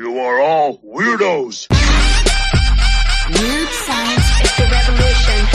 You are all weirdos. Weird science It's the revolution.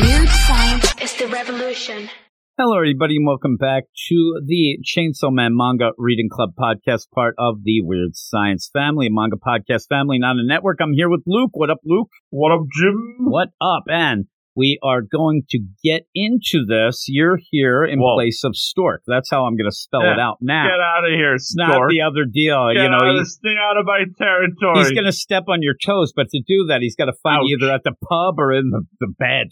Weird science It's the revolution. Hello, everybody, and welcome back to the Chainsaw Man Manga Reading Club podcast, part of the Weird Science family, a manga podcast family, not a network. I'm here with Luke. What up, Luke? What up, Jim? What up? And we are going to get into this. You're here in Whoa. place of Stork. That's how I'm going to spell it out now. Get out of here, It's not Stork. the other deal. Get you know, he- stay out of my territory. he's going to step on your toes, but to do that, he's got to find you either at the pub or in the, the bed.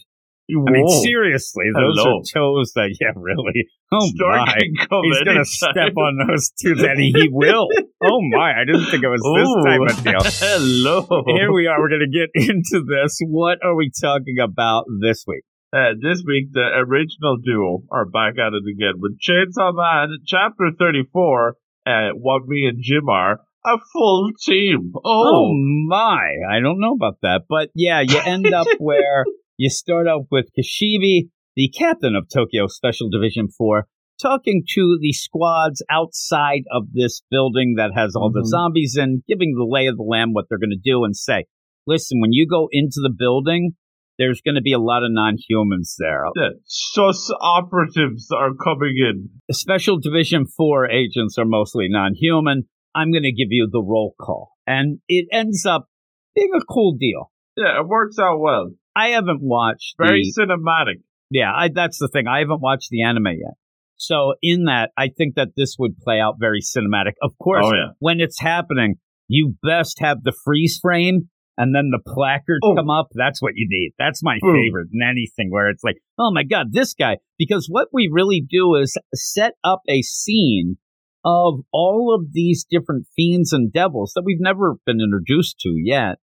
I mean, seriously, those Hello. are toes that, yeah, really. Oh, Stork my. come He's gonna anytime. step on those two. That he, he will. Oh my! I didn't think it was this type of deal. Hello. Here we are. We're gonna get into this. What are we talking about this week? Uh, this week, the original duo are back at it again with Chainsaw Man, Chapter 34, uh, what me and Jim are, a full team. Oh Oh, my! I don't know about that, but yeah, you end up where you start out with Kishibe, the captain of Tokyo Special Division Four, talking to the squads outside of this building that has all the Mhm. zombies in, giving the lay of the land what they're going to do, and say, "Listen, when you go into the building." There's going to be a lot of non-humans there. yeah. Sus operatives are coming in. Special Division 4 agents are mostly non human. I'm going to give you the roll call. And it ends up being a cool deal. Yeah, it works out well. I haven't watched Very the, cinematic. yeah, I, that's the thing. I haven't watched the anime yet. So in that, I think that this would play out very cinematic. Of course, Oh, yeah. when it's happening, you best have the freeze frame and then the placard Oh. come up. That's what you need. That's my Boom. favorite in anything where it's like, oh my God, this guy. Because what we really do is set up a scene of all of these different fiends and devils that we've never been introduced to yet.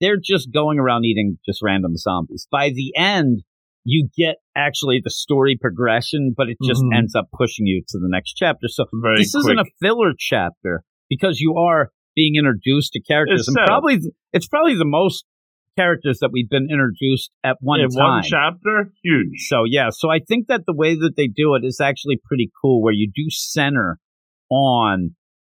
They're just going around eating just random zombies. By the end, you get actually the story progression, but it just Mhm. ends up pushing you to the next chapter. So Very this quick. isn't a filler chapter because you are being introduced to characters, It's and probably it's probably the most characters that we've been introduced at one In time. one chapter, huge. So yeah, so I think that the way that they do it is actually pretty cool, where you do center on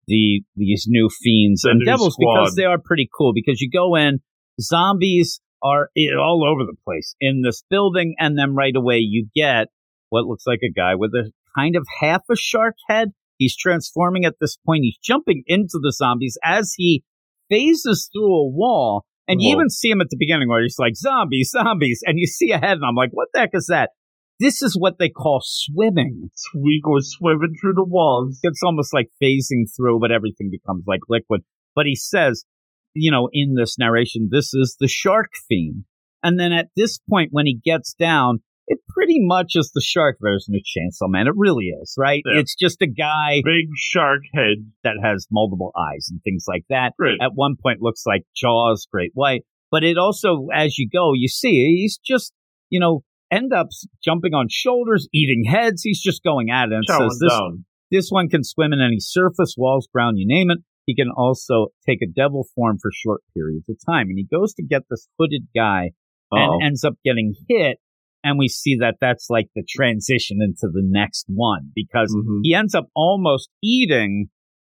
the these new fiends The and new devils because they are pretty cool. Because you go in, zombies are eh, all over the place in this building, and then right away you get what looks like a guy with a kind of half a shark head. He's transforming at this point. He's jumping into the zombies as he phases through a wall. And you even see him at the beginning where he's like, zombies, zombies. And you see a head, and I'm like, what the heck is that? This is what they call swimming. We go swimming through the walls. It's almost like phasing through, but everything becomes like liquid. But he says, you know, in this narration, this is the shark fiend. And then at this point, when he gets down, it pretty much is the shark version of Chainsaw Man. It really is, right? Yeah. It's just a guy Big shark head. that has multiple eyes and things like that. Great. At one point, looks like Jaws, Great White. But it also, as you go, you see he's just, you know, end up jumping on shoulders, eating heads. He's just going at it and Chowing says, this, down. this one can swim in any surface, walls, ground, you name it. He can also take a devil form for short periods of time. And he goes to get this hooded guy Uh-oh. and ends up getting hit. And we see that that's like the transition into the next one because Mhm. he ends up almost eating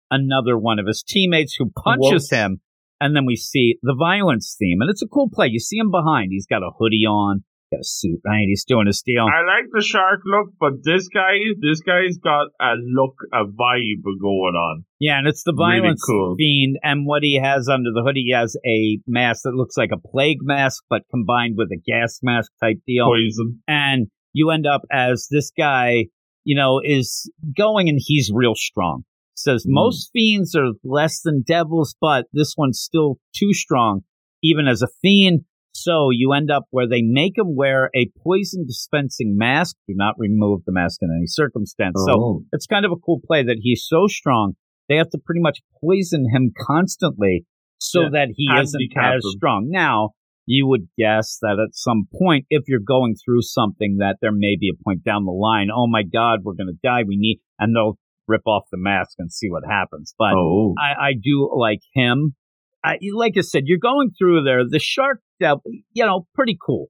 another one of his teammates who punches Whoops. him. And then we see the violence fiend. And it's a cool play. You see him behind. He's got a hoodie on, got a suit, right? He's doing his deal. I like the shark look, but this guy, this guy's got a look, a vibe going on. Yeah, and it's the Really violence cool. fiend. And what he has under the hoodie, he has a mask that looks like a plague mask, but combined with a gas mask type deal. Poison. and you end up as this guy, you know, is going and he's real strong. Says Mm. most fiends are less than devils, but this one's still too strong, even as a fiend. So you end up where they make him wear a poison dispensing mask. Do not remove the mask in any circumstance. So Oh. it's kind of a cool play that he's so strong they have to pretty much poison him constantly so Yeah, that he isn't as strong. Now, you would guess that at some point, if you're going through something, that there may be a point down the line. Oh my God, we're going to die. We need, and they'll rip off the mask and see what happens. But Oh. I, I do like him. I, like I said, you're going through there. The shark, devil, you know, pretty cool.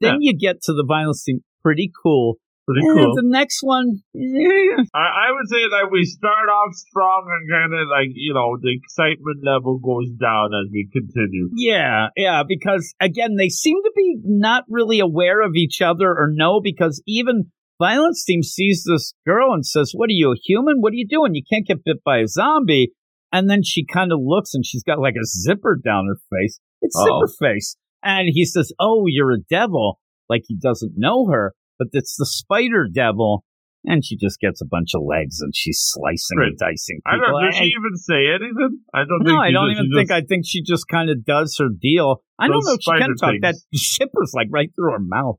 Then you get to the violence scene, pretty cool. Pretty Eh, cool. The next one, I, I would say that we start off strong and kind of like, you know, the excitement level goes down as we continue. yeah, yeah, because again, they seem to be not really aware of each other or no, because even Violence Fiend sees this girl and says, What are you, a human? What are you doing? You can't get bit by a zombie. And then she kind of looks and she's got like a zipper down her face. It's Uh-oh. zipper face. And he says, Oh, you're a devil. Like he doesn't know her, but it's the spider devil. And she just gets a bunch of legs and she's slicing Right. and dicing I don't know. Did she even say anything? I don't think no, I don't does. even She think. just- I think she just kind of does her deal. I don't know if she can spider talk. That things. zipper's like right through her mouth.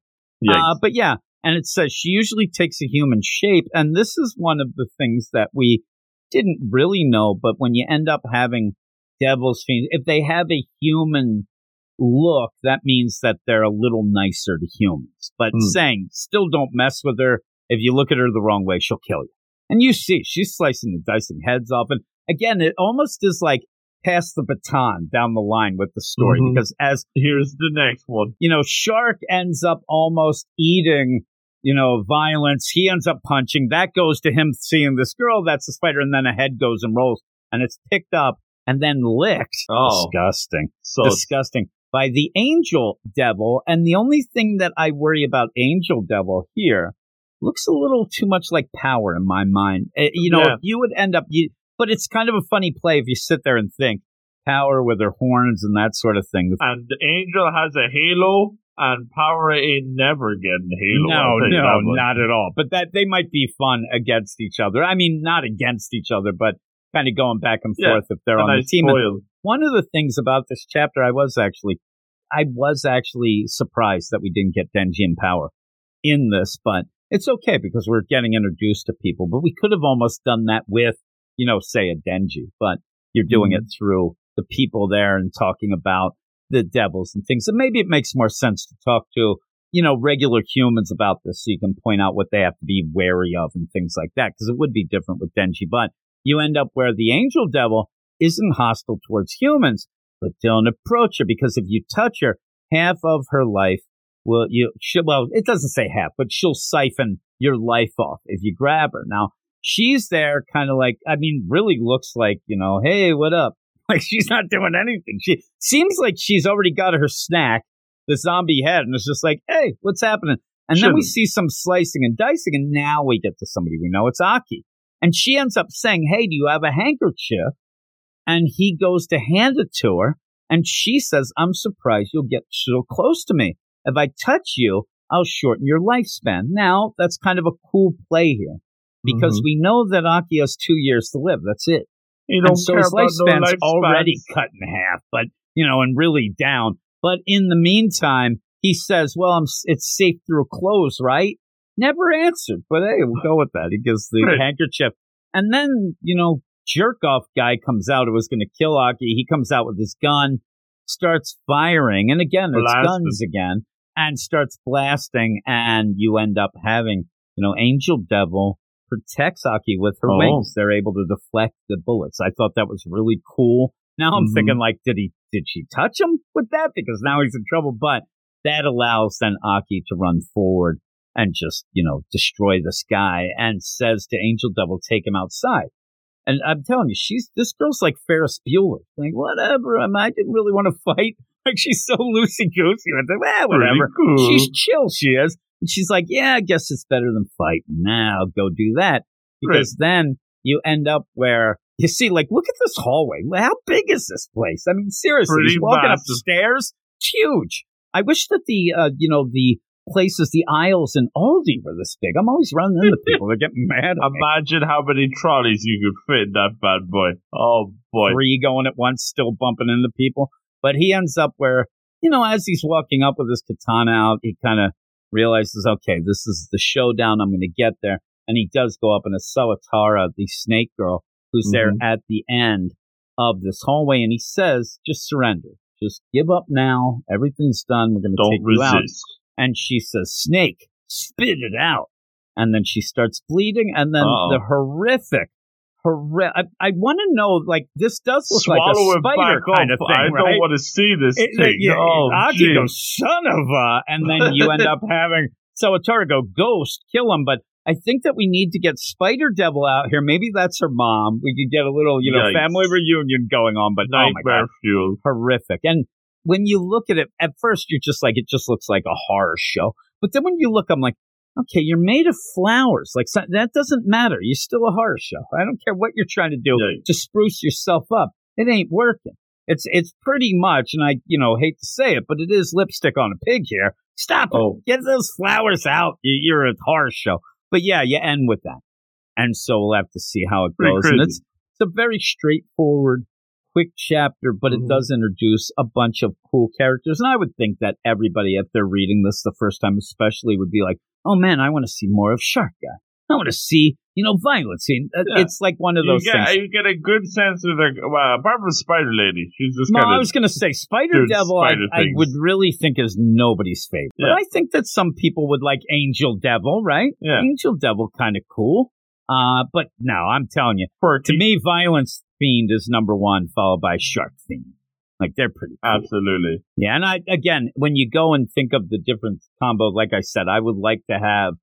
Uh, but yeah, and it says she usually takes a human shape, and this is one of the things that we didn't really know. But when you end up having devil's fiends, if they have a human look, that means that they're a little nicer to humans. But Hmm. saying still don't mess with her. If you look at her the wrong way, she'll kill you. And you see, she's slicing and dicing heads off. And again, it almost is like pass the baton down the line with the story Mhm. because as Here's the next one. you know, Shark ends up almost eating, you know, violence. He ends up punching. That goes to him seeing this girl. That's the spider. And then a head goes and rolls and it's picked up and then licked. Oh. Disgusting. So Disgusting. By the angel devil. And the only thing that I worry about angel devil here looks a little too much like power in my mind. Eh, you know, Yeah. you would end up, you, but it's kind of a funny play if you sit there and think power with her horns and that sort of thing. and the angel has a halo, and power ain't never getting halo. No, I'll tell you no, not at all. But that they might be fun against each other. I mean, not against each other, but kind of going back and Yeah, forth if they're on the nice team. One of the things about this chapter, I was actually, I was actually surprised that we didn't get Denji and Power in this, but it's okay because we're getting introduced to people. But we could have almost done that with, you know, say a Denji, but you're doing Mm-hmm. it through the people there and talking about the devils and things. And maybe it makes more sense to talk to, you know, regular humans about this so you can point out what they have to be wary of and things like that. Because it would be different with Denji. But you end up where the angel devil isn't hostile towards humans, but don't approach her because if you touch her, half of her life will you she, well, it doesn't say half, but she'll siphon your life off if you grab her. Now she's there kind of like I mean, really looks like, you know, hey, what up? Like she's not doing anything. She seems like she's already got her snack, the zombie head, and it's just like, hey, what's happening? And then we see some slicing and dicing, and now we get to somebody we know. It's Aki. And she ends up saying, Hey, do you have a handkerchief? And he goes to hand it to her. And she says, I'm surprised you'll get so close to me. If I touch you, I'll shorten your lifespan. Now, that's kind of a cool play here because Mhm. we know that Aki has two years to live. That's it. You don't And so care his lifespan's lifespans. already cut in half, but, you know, and really down. But in the meantime, he says, well, I'm, it's safe through clothes, right? Never answered, but hey, we'll go with that. He gives the Right. handkerchief. And then, you know, jerk off guy comes out who was going to kill Aki. He comes out with his gun, starts firing. And again, it's Blasting. guns again and starts blasting. And you end up having, you know, Angel Devil protects Aki with her Oh. wings. They're able to deflect the bullets. I thought that was really cool. Now I'm Mhm. thinking like, did he, did she touch him with that? Because now he's in trouble. But that allows then Aki to run forward and just, you know, destroy this guy and says to Angel Devil, take him outside. And I'm telling you, she's, this girl's like Ferris Bueller. Like, whatever. I, mean, I didn't really want to fight. Like, she's so loosey goosey. I think, well, whatever. Cool. She's chill, she is. And she's like, yeah, I guess it's better than fighting. Now go do that. Because then you end up where you see, like, look at this hallway. How big is this place? I mean, seriously, Pretty he's walking massive. upstairs. It's huge. I wish that the, uh, you know, the places, the aisles in Aldi were this big. I'm always running into people. They're getting mad at me. Imagine how many trolleys you could fit in that bad boy. Oh boy. three going at once, still bumping into people. But he ends up where, you know, as he's walking up with his katana out, he kind of realizes, okay, this is the showdown. I'm going to get there. And he does go up, and it's Sawatari, the snake girl, who's there Mhm. at the end of this hallway. And he says, just surrender. Just give up now. Everything's done. We're going to take Don't you out. resist. And she says, Snake, spit it out. And then she starts bleeding. And then Uh-oh. the horrific, horrific. I, I want to know, like, this does look Swallow like a it spider kind of thing, I right? don't want to see this It- thing. yeah, oh, Aki geez. goes, son of a, and then you end up having so Sawatari go, Ghost, kill him. But I think that we need to get Spider Devil out here. Maybe that's her mom. We could get a little, you know, Yikes. family reunion going on. But oh Nightmare god, fuel. horrific. And when you look at it, at first you're just like, it just looks like a horror show. But then when you look, I'm like, okay, you're made of flowers. Like that doesn't matter. You're still a horror show. I don't care what you're trying to do Yikes. to spruce yourself up. It ain't working. It's it's pretty much, and I you know hate to say it, but it is lipstick on a pig here. Stop it. Oh. Get those flowers out. You- You're a horror show. But yeah, you end with that, and so we'll have to see how it Pretty goes. And it's it's a very straightforward, quick chapter, but it Mhm. does introduce a bunch of cool characters. And I would think that everybody, if they're reading this the first time, especially, would be like, "Oh man, I want to see more of Shark Guy. I want to see you know violence." Uh, Yeah. It's like one of You those get, things. you get a good sense of the. Well, apart from Spider Lady, she's just No, I was going to say Spider Devil. I, spider I would really think is nobody's favorite, but I think that some people would like Angel Devil, right? Yeah. Angel Devil, kind of cool. Uh, but no, I'm telling you, to me, Violence Fiend is number one, followed by Shark Fiend. Like they're pretty cool. Absolutely. Yeah, and I again, when you go and think of the different combos, like I said, I would like to have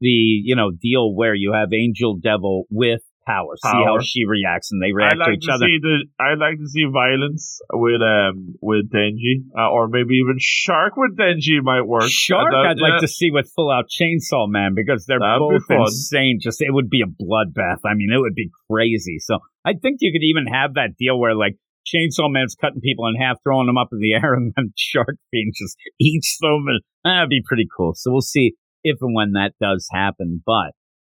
the you know deal where you have Angel Devil with power, see how she reacts, and they react to each to other. see the. I like to see violence with um with Denji, uh, or maybe even Shark with Denji might work. Shark, that- I'd like to see with full out Chainsaw Man because they're That'd both insane. Just it would be a bloodbath. I mean, it would be crazy. So I think you could even have that deal where like Chainsaw Man's cutting people in half, throwing them up in the air, and then Shark Fiend just eats them, and that'd be pretty cool. So we'll see if and when that does happen. But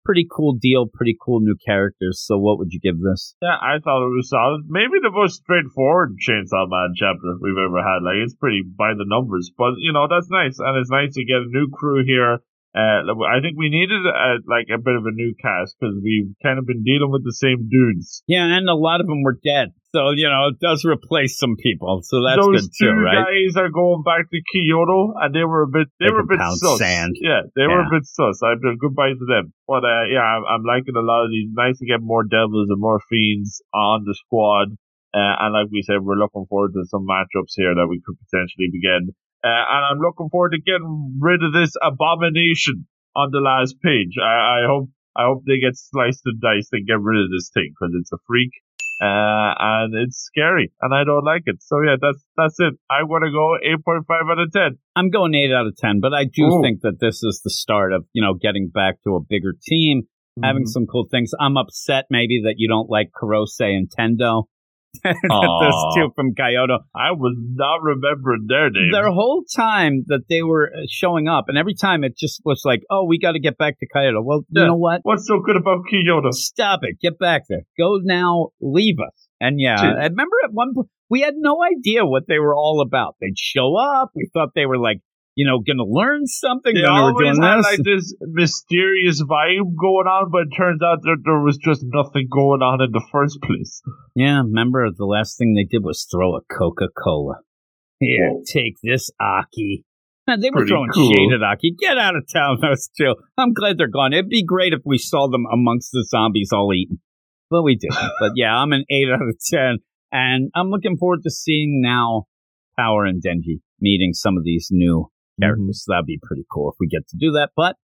pretty cool deal, pretty cool new characters. So what would you give this? Yeah, I thought it was solid. Maybe the most straightforward Chainsaw Man chapter we've ever had. Like it's pretty by the numbers, but you know that's nice, and it's nice to get a new crew here. Uh, I think we needed uh, like a bit of a new cast because we've kind of been dealing with the same dudes. Yeah, and a lot of them were dead. So, you know, it does replace some people. So that's Those good too, right? guys are going back to Kyoto, and they were a bit they, They were a bit sus. sand. Yeah, they were a bit sus. I've done goodbye to them, but uh, yeah, I'm, I'm liking a lot of these. Nice to get more devils and more fiends on the squad. Uh, and like we said, we're looking forward to some matchups here that we could potentially begin. Uh, and I'm looking forward to getting rid of this abomination on the last page. I, I hope I hope they get sliced and diced and get rid of this thing because it's a freak. Uh, and it's scary, and I don't like it. So yeah, that's that's it. I'm gonna go 8.5 out of 10. I'm going eight out of ten, but I do Ooh. think that this is the start of you know getting back to a bigger team, having Mhm. some cool things. I'm upset maybe that you don't like Kurose and Tendo. Those two from Kyoto. I was not remembering their names. Their whole time that they were uh, showing up, and every time it just was like, "Oh, we got to get back to Kyoto." Well, you know what? What's so good about Kyoto? Stop it. Get back there. Go now. Leave us. And yeah, Dude. I remember at one point we had no idea what they were all about. They'd show up. We thought they were like, you know, going to learn something. They were always doing had this. like this mysterious vibe going on, but it turns out that there was just nothing going on in the first place. yeah, remember the last thing they did was throw a Coca Cola. Here, Whoa. take this, Aki. Man, they were Pretty throwing cool. shade at Aki. Get out of town, those two. I'm glad they're gone. It'd be great if we saw them amongst the zombies all eaten. But we didn't. but yeah, I'm an 8 out of 10. And I'm looking forward to seeing now Power and Denji meeting some of these new characters. Mm-hmm. So that'd be pretty cool if we get to do that. But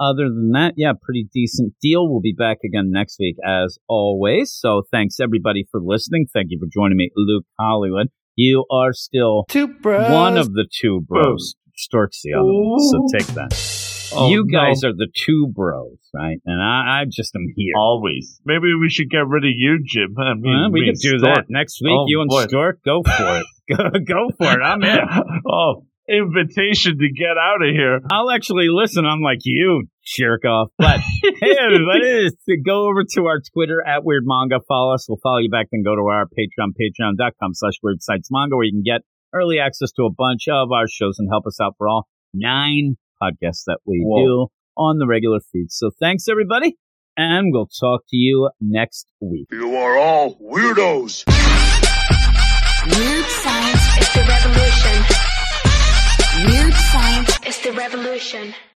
other than that, yeah, pretty decent deal. We'll be back again next week as always. So thanks everybody for listening. Thank you for joining me, Luke Hollywood. You are still Two bros. one of the two bros. Stork's the other one. So take that. Oh, you no. guys are the two bros, right? And I, I just am here. Always. Maybe we should get rid of you, Jim. And me, Well, we could do Stork. that next week. Oh, you and boy. Stork, go for it. go, go for it. I'm in. oh, invitation to get out of here. I'll actually listen. I'm like you, jerk off. But hey, everybody, to go over to our Twitter at Weird Manga. Follow us. We'll follow you back. Then go to our Patreon, patreon.com slash Weird Science Manga, where you can get early access to a bunch of our shows and help us out for all nine podcasts that we Whoa. do on the regular feed. So thanks, everybody. And we'll talk to you next week. You are all weirdos. Weird science. It's the revolution. Weird science. It's the revolution.